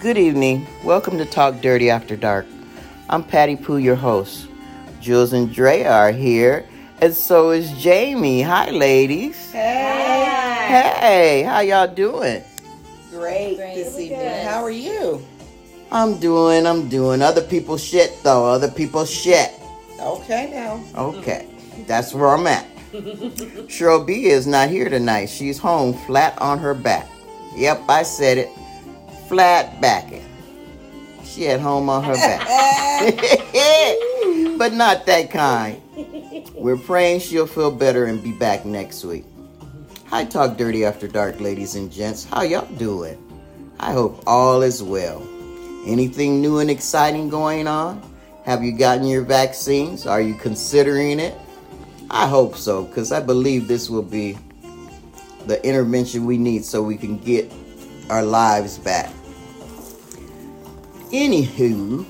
Good evening. Welcome to Talk Dirty After Dark. I'm Patty Pooh, your host. Jules and Dre are here, and so is Jamie. Hi, ladies. Hey. Hey, how y'all doing? Great, Great. this evening. good. How are you? I'm doing, I'm doing. Other people's shit, though. Other people's shit. Okay now. Okay, that's where I'm at. Cheryl B is not here tonight. She's home flat on her back. Yep, I said it. Flat backing. She at home on her back. but not that kind. We're praying she'll feel better and be back next week. Hi, Talk Dirty After Dark, ladies and gents. How y'all doing? I hope all is well. Anything new and exciting going on? Have you gotten your vaccines? Are you considering it? I hope so, because I believe this will be the intervention we need so we can get our lives back. Anywho,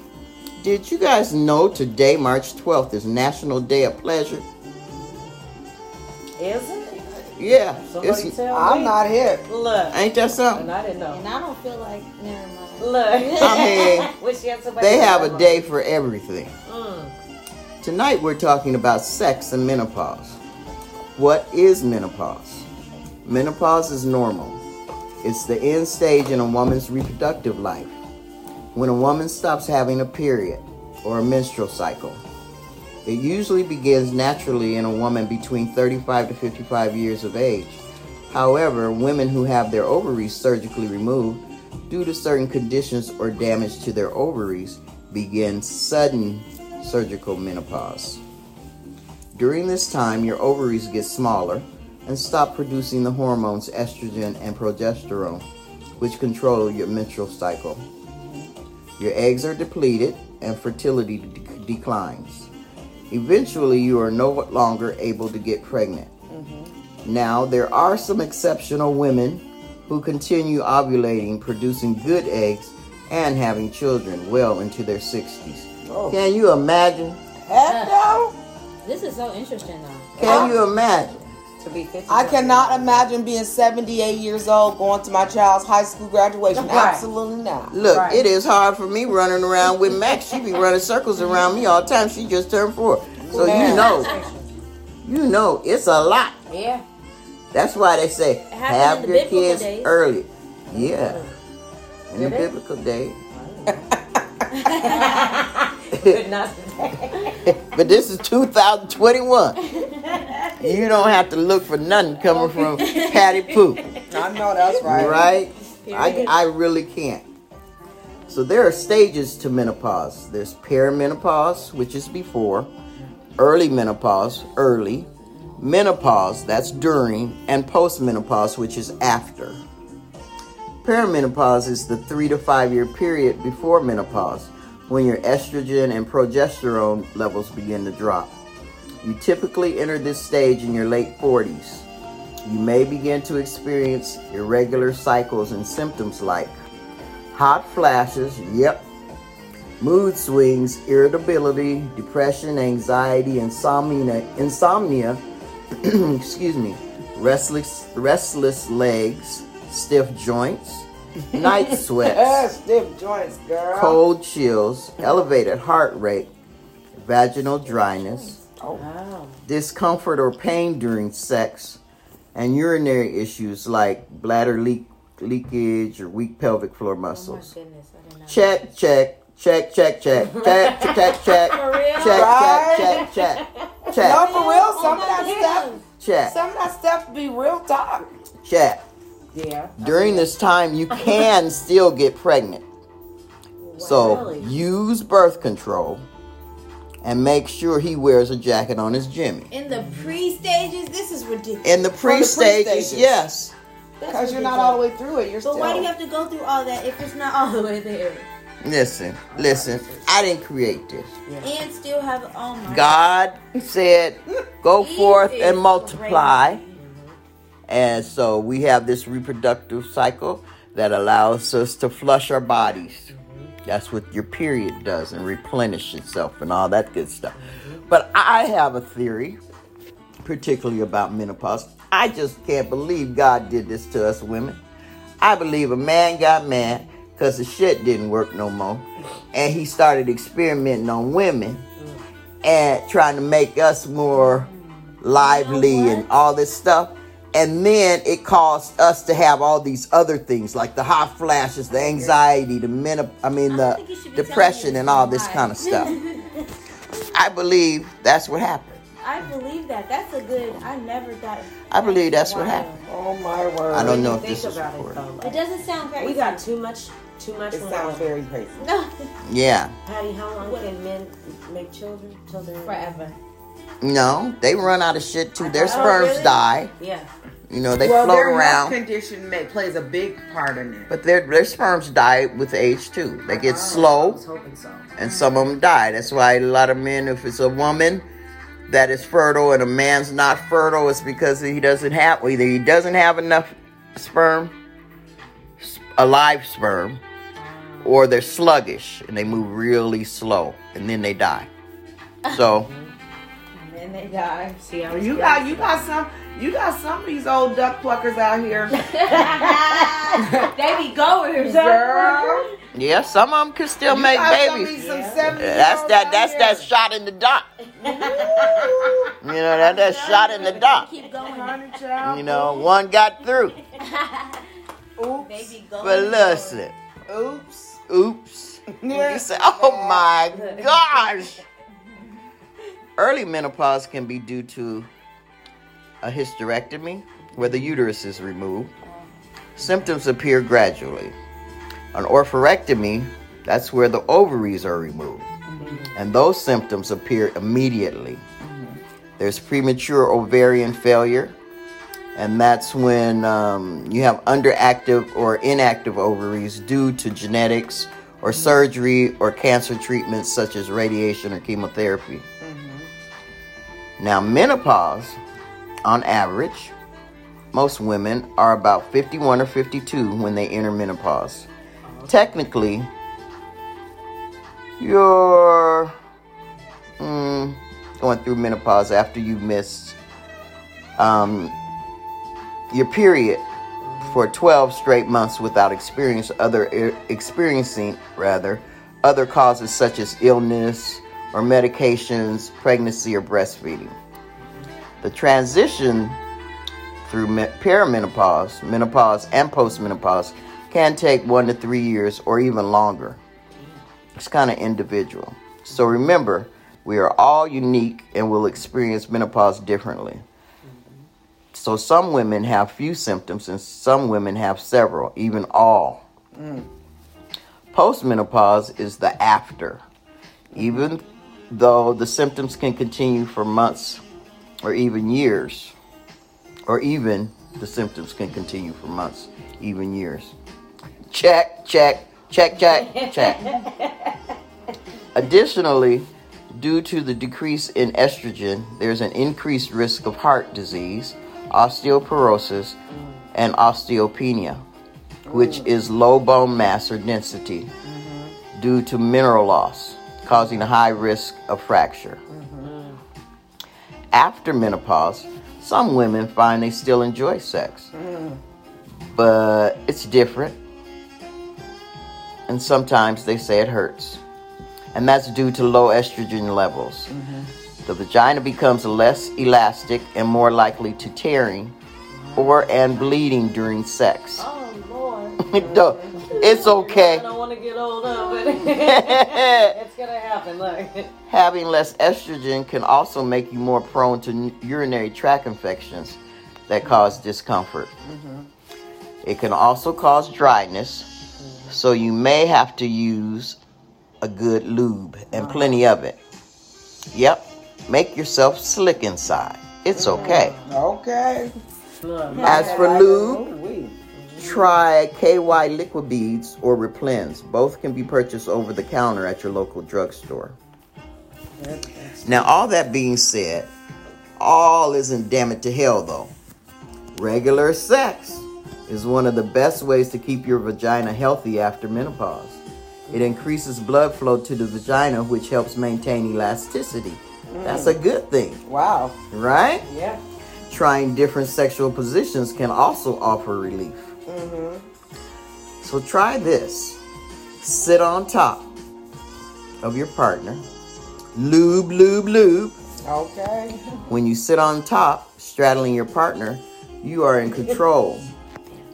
did you guys know today, March 12th, is National Day of Pleasure? Is it? Yeah, Somebody it's, tell I'm me. not here. Look. ain't that something? And I didn't know. And. I don't feel like, never mind. Look. I mean, Wish you had somebody They have a day for everything. Mm. Tonight we're talking about sex and menopause. What is menopause? Menopause is normal. It's the end stage in a woman's reproductive life. When a woman stops having a period or a menstrual cycle. It usually begins naturally in a woman between 35 to 55 years of age. However, women who have their ovaries surgically removed due to certain conditions or damage to their ovaries begin sudden surgical menopause. During this time, your ovaries get smaller and stop producing the hormones estrogen and progesterone, which control your menstrual cycle. Your eggs are depleted and fertility de- declines. Eventually, you are no longer able to get pregnant. Mm-hmm. Now, there are some exceptional women who continue ovulating, producing good eggs, and having children well into their 60s. Oh. Can you imagine? Heck no. This is so interesting, though. Can you imagine? To be 50. I cannot imagine being 78 years old going to my child's high school graduation. Right. Absolutely not. Look, Right. it is hard for me running around with Max. She be running circles around me all the time. She just turned four. So you know, you know, it's a lot. Yeah. That's why they say have your kids days. early. Yeah. Oh. In the it? biblical day. But not today. But this is 2021. You don't have to look for nothing coming from Patty Pooh. I know that's right. Right? I, I really can't. So there are stages to menopause. There's perimenopause, which is before, early menopause, early, menopause, that's during, and postmenopause, which is after. Perimenopause is the three to five year period before menopause when your estrogen and progesterone levels begin to drop. You typically enter this stage in your late 40s. You may begin to experience irregular cycles and symptoms like hot flashes, yep, mood swings, irritability, depression, anxiety, insomnia, insomnia, excuse me, restless restless legs, stiff joints, night sweats, Stiff joints, girl. cold chills, elevated heart rate, vaginal dryness, Wow. discomfort or pain during sex, and urinary issues like bladder leak, leakage or weak pelvic floor Oh, my muscles. goodness. I did not. Check, check, check, check, check, check, check, check, check, For real? check, check, check, check, No, for real. Oh, Some of that stuff. check, Some of that stuff be real talk. check. Yeah. During this time, you can still get pregnant. So use birth control and make sure he wears a jacket on his Jimmy. In the pre stages, this is ridiculous. In the pre stages, yes. Because you're not all the way through it. You're But still. why do you have to go through all that if it's not all the way there? Listen, listen. I didn't create this. And still have, oh my God said, "Go forth and multiply." crazy. And so we have this reproductive cycle that allows us to flush our bodies. That's what your period does and replenish itself and all that good stuff. But I have a theory, particularly about menopause. I just can't believe God did this to us women. I believe a man got mad because the shit didn't work no more. And he started experimenting on women and trying to make us more lively and all this stuff. And then it caused us to have all these other things like the hot flashes, the anxiety, the men, I mean, the don't think you should be depression and all this this kind of stuff. I believe that's what happened. I believe that. That's a good. I never thought. I believe that's what happened. Oh my word. I don't know if Think this is about it, recorded. though. It doesn't sound very. We got too much, too much. It sounds very crazy. no Yeah. Patty, how long can men make children? Till they're forever. No, they run out of shit too. Their Oh, sperms really? die. Yeah. You know, they well, float their around. health condition may, plays a big part in it. But their their sperms die with age too. They get oh, I slow, was hoping so. and some of them die. That's why a lot of men, if it's a woman that is fertile and a man's not fertile, it's because he doesn't have either he doesn't have enough sperm, a live sperm, or they're sluggish and they move really slow, and then they die. So And they die. See, I was You got you got some you got some of these old duck pluckers out here. they be goers. Girl. yeah, some of them can still You make got some of babies. some Yeah. That's that. That's that shot in the dark. You know that that shot in the dark. Keep going. You know, one got through. Oops. Baby goers. But listen, Oops. oops. You say, oh my gosh. Early menopause can be due to a hysterectomy, where the uterus is removed. Symptoms appear gradually. An oophorectomy, that's where the ovaries are removed. And those symptoms appear immediately. There's premature ovarian failure, and that's when um, you have underactive or inactive ovaries due to genetics or surgery or cancer treatments such as radiation or chemotherapy. Now, menopause, on average, most women are about 51 or 52 when they enter menopause. Technically, you're mm, going through menopause after you missed um, your period for 12 straight months without experience other experiencing rather other causes such as illness or medications, pregnancy or breastfeeding. The transition through perimenopause, menopause and postmenopause can take 1 to 3 years or even longer. It's kind of individual. So remember, we are all unique and will experience menopause differently. So some women have few symptoms and some women have several, even all. Mm. Postmenopause is the after. Even though the symptoms can continue for months or even years, or even the symptoms can continue for months, even years. Check, check, check, check, check. Additionally, due to the decrease in estrogen, there's an increased risk of heart disease, osteoporosis, and osteopenia, which is low bone mass or density mm-hmm. due to mineral loss, causing a high risk of fracture. Mm-hmm. After menopause, some women find they still enjoy sex, mm. but it's different, and sometimes they say it hurts and that's due to low estrogen levels. Mm-hmm. The vagina becomes less elastic and more likely to tearing mm-hmm. or and bleeding during sex. Oh Lord. Don't- it's I okay. don't want to get old up, but it's gonna happen. Look. Having less estrogen can also make you more prone to urinary tract infections that cause discomfort. Mm-hmm. It can also cause dryness, mm-hmm. so you may have to use a good lube and uh-huh. plenty of it. Yep, make yourself slick inside. It's okay. Okay. As for lube, Ooh-wee. Try KY Liquibeads or Replens. Both can be purchased over the counter at your local drugstore. Now, all that being said, all isn't damn it to hell though. Regular sex is one of the best ways to keep your vagina healthy after menopause. It increases blood flow to the vagina, which helps maintain elasticity. That's a mm. good thing, Wow. right? Yeah. Trying different sexual positions can also offer relief. Mm-hmm. So try this. Sit on top of your partner. Lube, lube, lube. Okay. When you sit on top, straddling your partner, you are in control.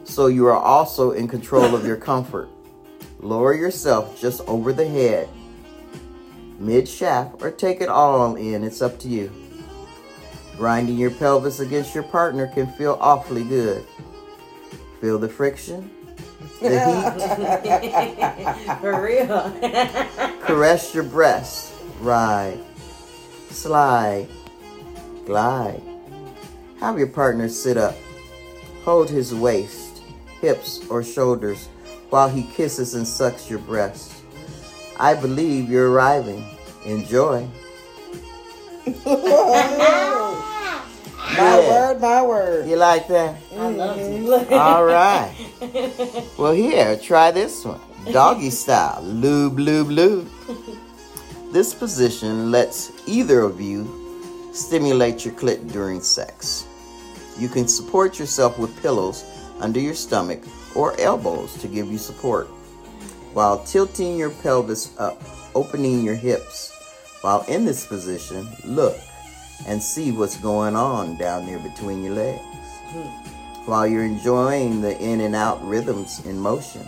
so you are also in control of your comfort. Lower yourself just over the head, mid shaft, or take it all in. It's up to you. Grinding your pelvis against your partner can feel awfully good. Feel the friction, the heat. For real. Caress your breasts. Ride. Slide. Glide. Have your partner sit up. Hold his waist, hips, or shoulders while he kisses and sucks your breasts. I believe you're arriving. Enjoy. My Yeah. word, my word. You like that? I love mm-hmm. it. All right. Well, here, try this one. Doggy style. Lube, lube, lube. This position lets either of you stimulate your clit during sex. You can support yourself with pillows under your stomach or elbows to give you support while tilting your pelvis up, opening your hips. While in this position, look and see what's going on down there between your legs hmm. while you're enjoying the in and out rhythms in motion.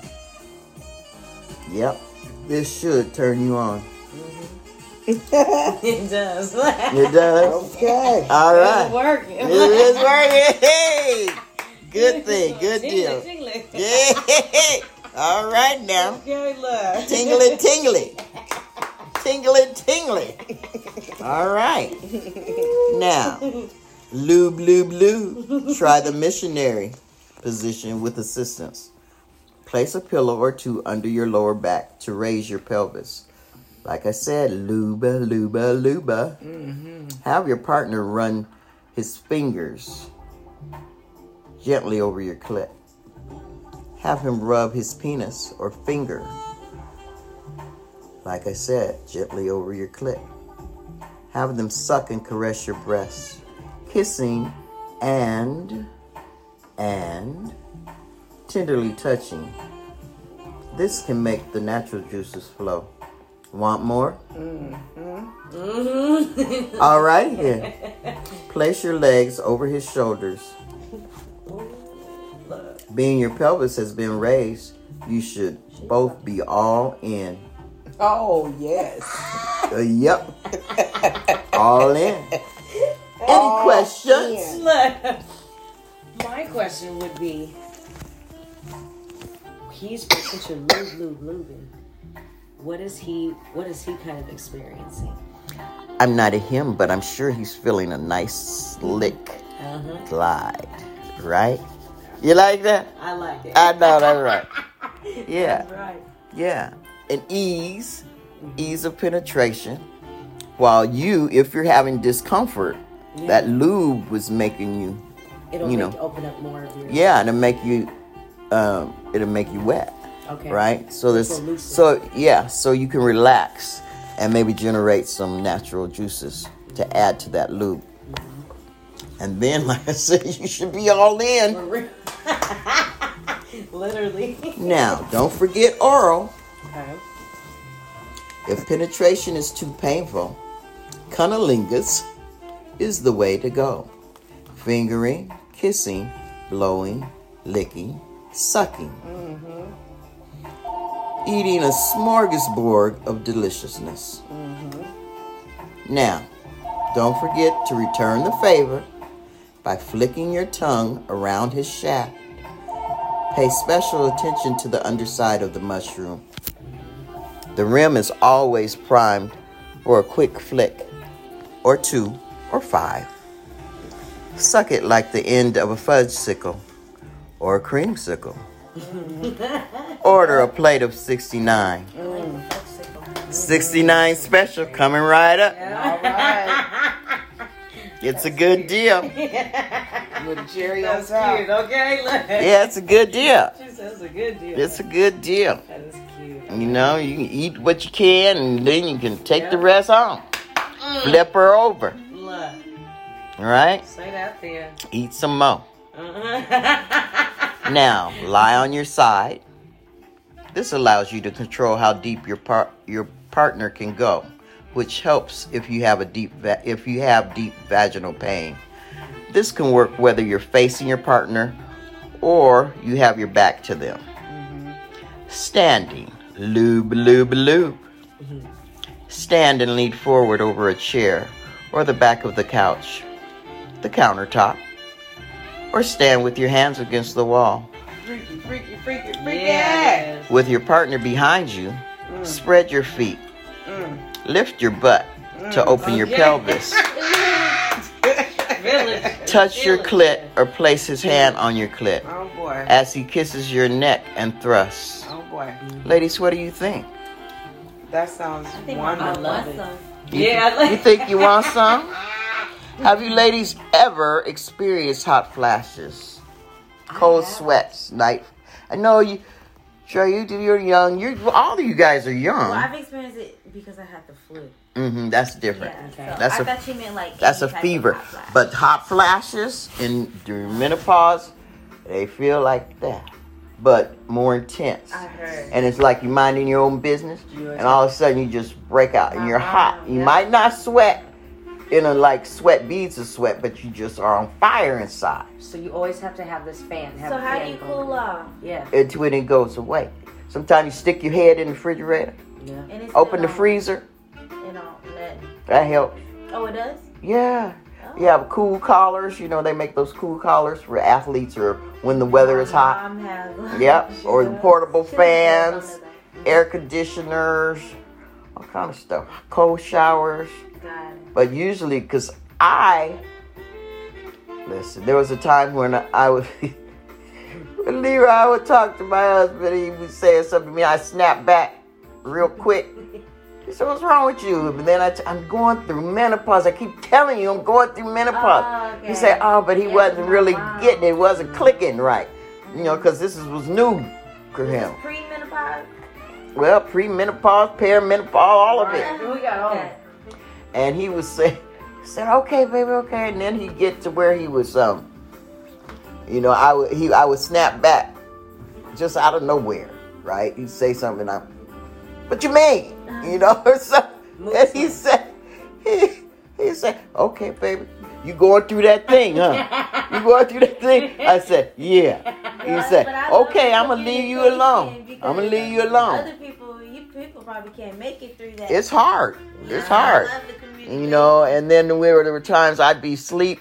Yep, this should turn you on. Mm-hmm. It does. It does. Okay. All right. It's working. It is working. Hey, good thing. Good deal. Tingly, tingly. Yeah. All right now. Okay, look. Tingly, tingly. Tingly, tingly. All right. Now, lube, lube, lube. Try the missionary position with assistance. Place a pillow or two under your lower back to raise your pelvis. Like I said, luba, luba, luba. Mm-hmm. Have your partner run his fingers gently over your clit. Have him rub his penis or finger. Like I said, gently over your clit. Have them suck and caress your breasts, kissing and and tenderly touching. This can make the natural juices flow. Want more? Mm-hmm. All right, here. Place your legs over his shoulders. Being your pelvis has been raised, you should both be all in. Oh, yes. Uh, yep. all in. Any All questions? in. My question would be he's such a lube, lube, lubing. What is he what is he kind of experiencing? I'm not a him, but I'm sure he's feeling a nice slick Uh-huh. glide, right? You like that? I like it. I know that's right. Yeah, right. yeah. An ease, ease of penetration. While you, if you're having discomfort, that lube was making you, It'll you know. open up more of your yeah, it'll make you, um, it'll make you wet, Okay. right? So this, so yeah, so you can relax and maybe generate some natural juices to add to that lube. And then, like I said, you should be all in. Literally. Now, don't forget oral. Okay. If penetration is too painful, cunnilingus is the way to go. Fingering, kissing, blowing, licking, sucking. Mm-hmm. Eating a smorgasbord of deliciousness. Mm-hmm. Now, don't forget to return the favor by flicking your tongue around his shaft. Pay special attention to the underside of the mushroom. The rim is always primed for a quick flick, or two, or five. Suck it like the end of a Fudgsicle or a creamsicle. Order a plate of 69. 69 special coming right up. All right. It's a good deal. With a cherry on That's top. cute, okay? Look. Yeah, it's a good deal. She says a good deal. It's a good deal. That is cute. You know, you can eat what you can and then you can take the rest home. Flip her over. Look. All right? Say that there. Eat some more. Uh-huh. Now, lie on your side. This allows you to control how deep your par- your partner can go, which helps if you have a deep va- if you have deep vaginal pain. This can work whether you're facing your partner or you have your back to them. Standing, lube, lube, lube. Mm-hmm. Stand and lean forward over a chair or the back of the couch, the countertop, or stand with your hands against the wall. Freaky, freaky, freaky, freaky. yes. With your partner behind you, mm. spread your feet. Mm. Lift your butt mm. to open your pelvis. Touch your clit or place his hand on your clit Oh boy. as he kisses your neck and thrusts. Boy. Ladies, what do you think? That sounds I think wonderful. mom love wants it. some. Yeah. I You think you want some? Have you ladies ever experienced hot flashes, cold sweats, night? I know you, sure you do. You're young. You're all of you guys are Well, young. I've experienced it because I had the flu. Mm-hmm. that's different. Yeah, Okay. so That's I a- thought you meant like That's a any type of fever. hot. But hot flashes in during menopause, they feel like that, but more intense. I heard. And it's like you're minding your own business, and all of a sudden you just break out and you're hot. Uh-huh, you might not sweat in a like sweat beads of sweat, but you just are on fire inside. So you always have to have this fan. Have So how fan do you going. cool off? Yeah. Until it goes away. Sometimes you stick your head in the refrigerator, Yeah. And it's open the not- freezer. You know, let, That helps. oh, it does. Yeah. You have cool collars. You know they make those cool collars for athletes or when the weather is hot. Yep, or the portable fans, air conditioners, all kind of stuff. Cold showers. that. Got it. But usually, because I listen, there was a time when I would. when Leroy would talk to my husband, he would say something to me. I snap back real quick. He said, "What's wrong with you?" But then I t- I'm going through menopause. I keep telling you, I'm going through menopause. Oh, He said, "Oh, but he Yeah, wasn't really wow. getting it. Wasn't clicking right." You know, because this is, was new for him. this pre-menopause? Well, pre-menopause, perimenopause, all of it. We got all. Okay. And he would say, he said, "Okay, baby, okay." And then he'd get to where he was, um, you know, I would he I would snap back, just out of nowhere, right? He'd say something, I, "What you mean?" You know, or something. And he said, he, he said, "Okay, baby, you going through that thing, huh? You going through that thing?" I said, "Yeah." He said, but I love "Okay, I'm gonna leave you alone. I'm gonna leave you alone." Other people, you people probably can't make it through that. It's hard. It's hard." love the communication. you know and then there were, there were times i'd be asleep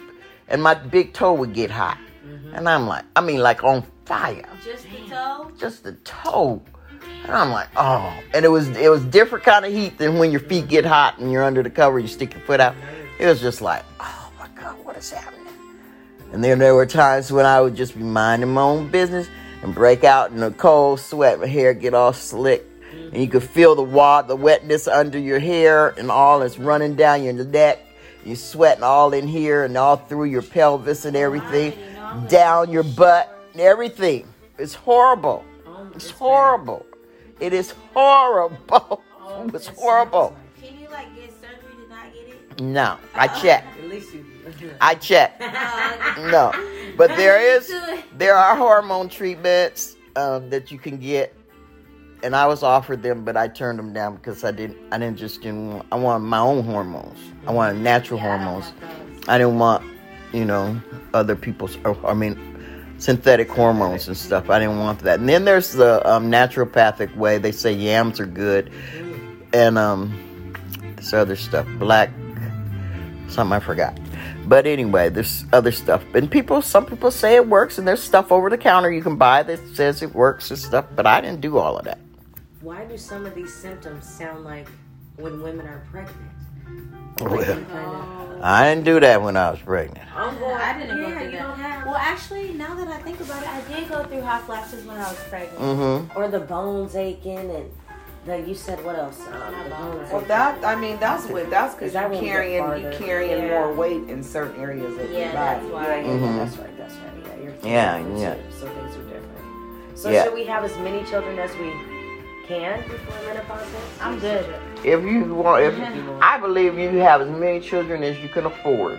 and my big toe would get hot mm-hmm. and i'm like i mean like on fire Just the toe. just the toe and i'm like oh and it was it was different kind of heat than when your feet get hot and you're under the cover you stick your foot out it was just like oh my god what is happening and then there were times when i would just be minding my own business and break out in a cold sweat my hair get all slick and you could feel the water, the wetness under your hair, and all is running down your neck. You're sweating all in here and all through your pelvis and everything, down your butt and everything. It's horrible. It's horrible. It is horrible. It's horrible. Can you like get surgery to not get it? No, I checked. At least you. I check. Uh, No, but there is there are hormone treatments um, that you can get, and I was offered them, but I turned them down because I didn't. I didn't just didn't. Want, I wanted my own hormones. I wanted natural Yeah, I hormones. want. I didn't want, you know, other people's. Or, I mean, synthetic hormones and stuff. I didn't want that. And then there's the um, naturopathic way. They say yams are good, and um, this other stuff, black, something I forgot. But anyway, there's other stuff. And people, some people say it works, and there's stuff over the counter you can buy that says it works and stuff. But I didn't do all of that. Why do some of these symptoms sound like when women are pregnant? Well, Like you kinda- I didn't do that when I was pregnant. I'm going. I didn't yeah, go through you that. don't have. Well, actually, now that I think about it, I did go through hot flashes when I was pregnant. Mm-hmm. Or the bones aching and the, you said what else? Um, the bones Well, that I mean, that's what that's because Is that you're when carrying you farther? carrying Yeah. more weight in certain areas of Yeah, your body. that's why. Yeah, yeah, Mhm. That's right. That's right. Yeah, you're Yeah, yeah. too, So things are different. So Yeah. should we have as many children as we can before menopause hits? I'm good. If you want, if I believe you have as many children as you can afford.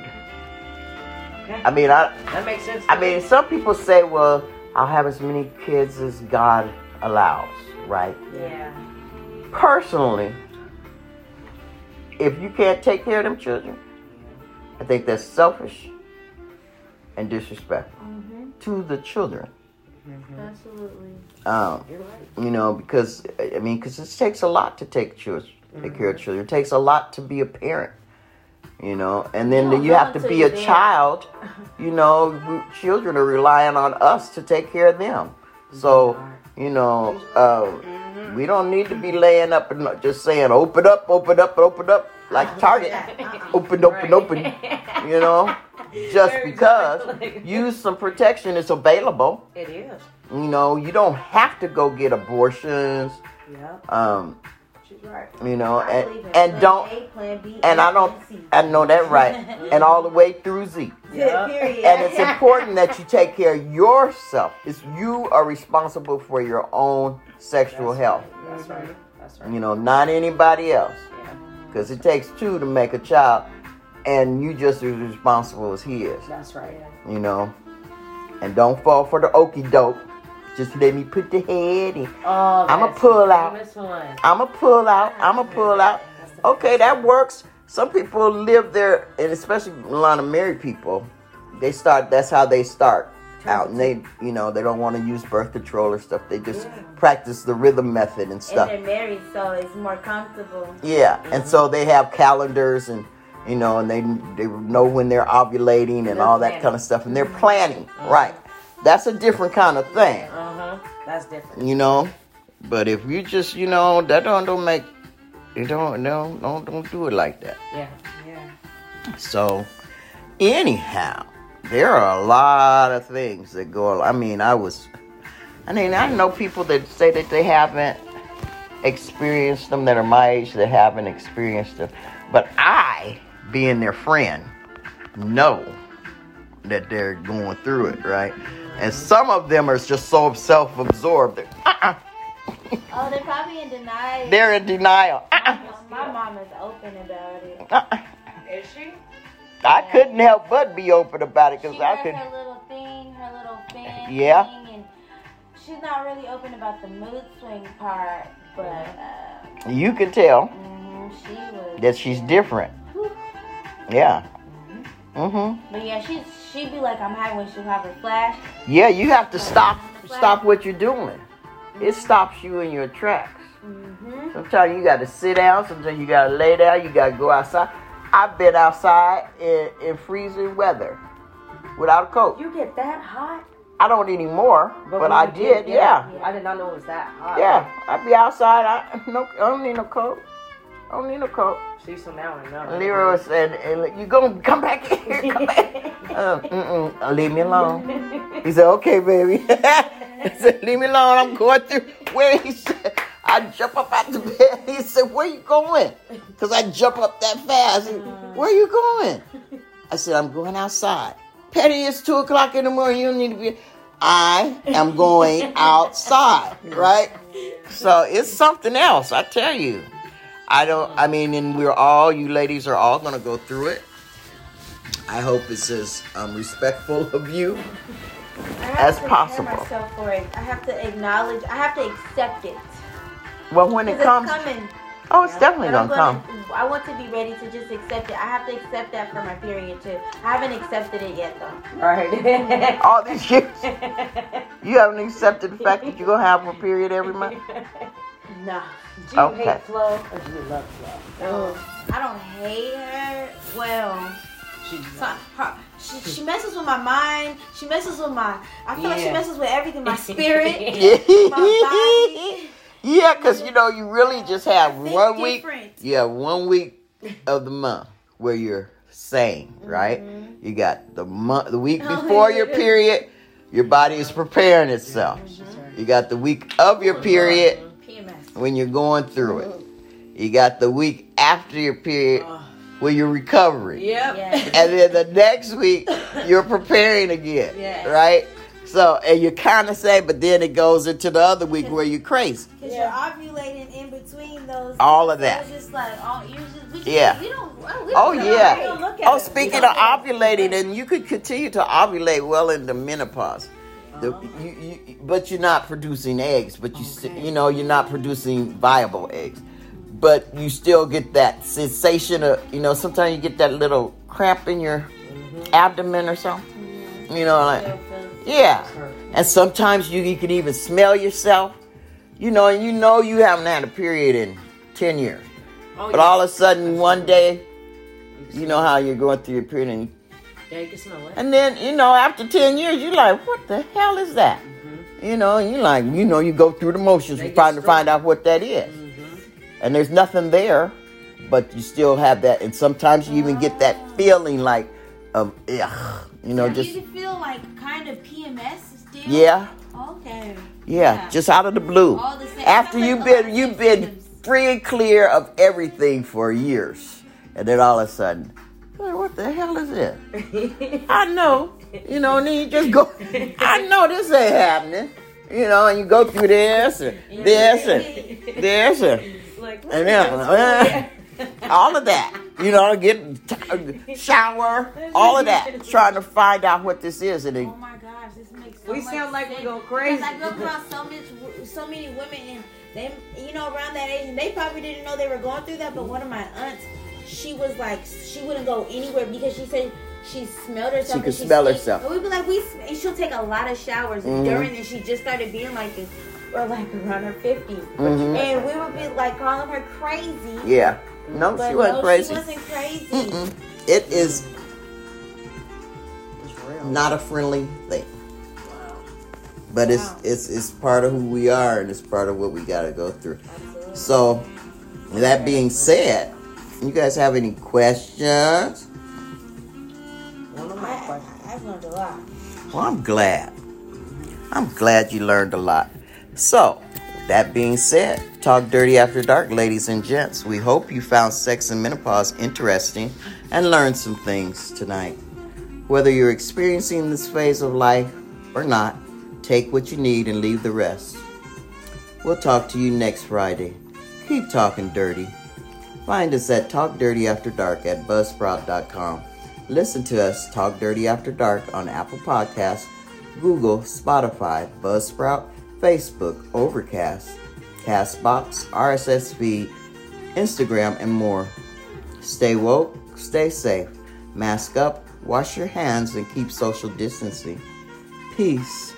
Okay. I mean, I, That makes sense. I mean, some people say, well, I'll have as many kids as God allows, right? Yeah. Personally, if you can't take care of them children, I think that's selfish and disrespectful Mhm. to the children. Absolutely. Um, You're right. you know, because I mean, because it takes a lot to take children, take care of children. It takes a lot to be a parent, you know, and then You you have to be a there. child. You know, children are relying on us to take care of them. So, you know, uh, we don't need to be laying up and just saying, "Open up, open up, open up," like Target, open, open, open. You know, just because use some protection is available. It is. You know, you don't have to go get abortions. Yeah. Um, right. you know, I and believe and plan don't A, plan B, and I don't plan C. I know that right, and all the way through Z. Yeah. And it's important that you take care of yourself. It's you are responsible for your own sexual health. That's right. That's right. You know, not anybody else, Yeah. because it takes two to make a child, and you just as responsible as he is. That's right. You know, and don't fall for the okey doke. Just let me put the head in. Oh, I'ma pull out. I'ma pull out. I'ma pull out. Okay, that works. Some people live there, and especially a lot of married people, they start. That's how they start out, and they, you know, they don't want to use birth control or stuff. They just practice the rhythm method and stuff and they're married, so it's more comfortable. Yeah, and so mm-hmm. they have calendars and. You know, and they they know when they're ovulating and They're all that planning. kind of stuff, and they're mm-hmm. planning, mm-hmm. right? That's a different kind of thing. Uh huh. That's different. you know. But if you just, you know, that don't don't make you don't no don't don't do it like that. Yeah. Yeah. So anyhow, there are a lot of things that go. I mean, I was, I mean, I know people that say that they haven't experienced them that are my age that haven't experienced them, but I, being their friend, know that they're going through it, right? And some of them are just so self-absorbed. Uh-uh, Oh, they're probably in denial. they're in denial. Uh-uh, My mom is open about it. uh-uh. Is she? I couldn't help but be open about it because I has could. her little thing, her little fan Yeah. thing, and she's not really open about the mood swing part, but uh, You can tell mhm, she was. that she's different. Yeah. Mhm. But yeah, she's she'd be like, I'm having when she'll have her flash. Yeah, you have to stop stop what you're doing. It stops you in your tracks. Mm-hmm. Sometimes you got to sit down. Sometimes you got to lay down. You got to go outside. I've been outside in, in freezing weather without a coat. You get that hot? I don't anymore, but, when I you did. Yeah. I did not know it was that hot. Yeah, I'd be outside. I no, I don't need no coat. I don't need no coat. See, so now I know. Leroy said, you gonna come back here? Come back. Uh, mm-mm, uh, leave me alone. He said, okay, baby. he said, leave me alone. I'm going through. Where he said, I jump up out the bed. He said, where you going? Because I jump up that fast. He, where you going? I said, I'm going outside. Petty, it's 2 o'clock in the morning. You don't need to be. I am going outside, right? So it's something else, I tell you. I don't, I mean, and we're all, you ladies are all going to go through it. I hope it's as um, respectful of you. I have As to prepare possible. myself for it. I have to acknowledge. I have to accept it. Well, when it comes, it's coming. oh, it's definitely And I'm going to come. I want to be ready to just accept it. I have to accept that for my period too. I haven't accepted it yet though. Right. All these years, you haven't accepted the fact that you're going to have a period every month? No. Do you Okay. hate Flo or do you love Flo? I don't hate her. Well, She's so, her, she, she messes with my mind. She messes with my. I feel like she messes with everything. My spirit. Yeah, my body. yeah, because you know you really just have Think one week. different. You have one week of the month where you're sane, right? Mm-hmm. You got the month, the week Oh, before your period. Your body is preparing itself. You got the week of your period PMS. When you're going through it. You got the week after your period uh. where you're recovering. Yep. Yeah. And then the next week, you're preparing again, Yes. right? So, and you kind of say, but then it goes into the other week where you're crazy. Because you're ovulating in between those. All of that. It's just like, oh, you're just, we just, Yeah. We don't, we Oh don't yeah. don't look at Oh, speaking of don't look at it. ovulating, and you could continue to ovulate well into menopause. The, you, you, but you're not producing eggs. But you, Okay. you know, you're not producing viable eggs. But you still get that sensation of, you know, sometimes you get that little cramp in your abdomen or something. You know, like yeah. And sometimes you, you can even smell yourself. You know, and you know you haven't had a period in ten years. Oh, But yeah. all of a sudden one day, you know how you're going through your period, and, Yeah, you can smell it. and then you know after ten years, you're like, what the hell is that? You know, and you like, you know, you go through the motions of trying to find out what that is. Mm-hmm. and there's nothing there, but you still have that, and sometimes you even get that feeling like of, ugh, you know, Do just you feel like kind of PMS still? yeah, Okay. yeah, just out of the blue. All the same- After you've been you've been free and clear of everything for years, and then all of a sudden, "Hey, what the hell is this? I know, you know, and then you just go, I know this ain't happening, you know, and you go through this and this and this and, like, and then all of that, you know, get t- shower, all of that, trying to find out what this is, and Oh then, my gosh, this makes so We sound like we sense. go crazy. Because I come across so much, so many women, and they, you know, around that age, and they probably didn't know they were going through that. But one of my aunts, she was like, she wouldn't go anywhere because she said she smelled herself. She could smell stank. herself. And we'd be like, we, and she'll take a lot of showers Mhm. during, and she just started being like this, or like around her 50s, Mhm. and we would be like calling her crazy. yeah, no, but she wasn't no, crazy. She wasn't crazy. Mm-mm. It is not a friendly thing. Wow. But it's it's it's part of who we are and it's part of what we gotta go through. Absolutely. So that being said, you guys have any questions? One of my questions. I've learned a lot. Well, I'm glad. I'm glad you learned a lot. So, that being said, Talk Dirty After Dark, ladies and gents. We hope you found sex and menopause interesting and learned some things tonight. Whether you're experiencing this phase of life or not, take what you need and leave the rest. We'll talk to you next Friday. Keep talking dirty. Find us at Talk Dirty After Dark at buzzsprout.com. Listen to us Talk Dirty After Dark on Apple Podcasts, Google, Spotify, Buzzsprout, Facebook, Overcast, Castbox, RSS feed, Instagram, and more. Stay woke, stay safe, mask up, wash your hands, and keep social distancing. Peace.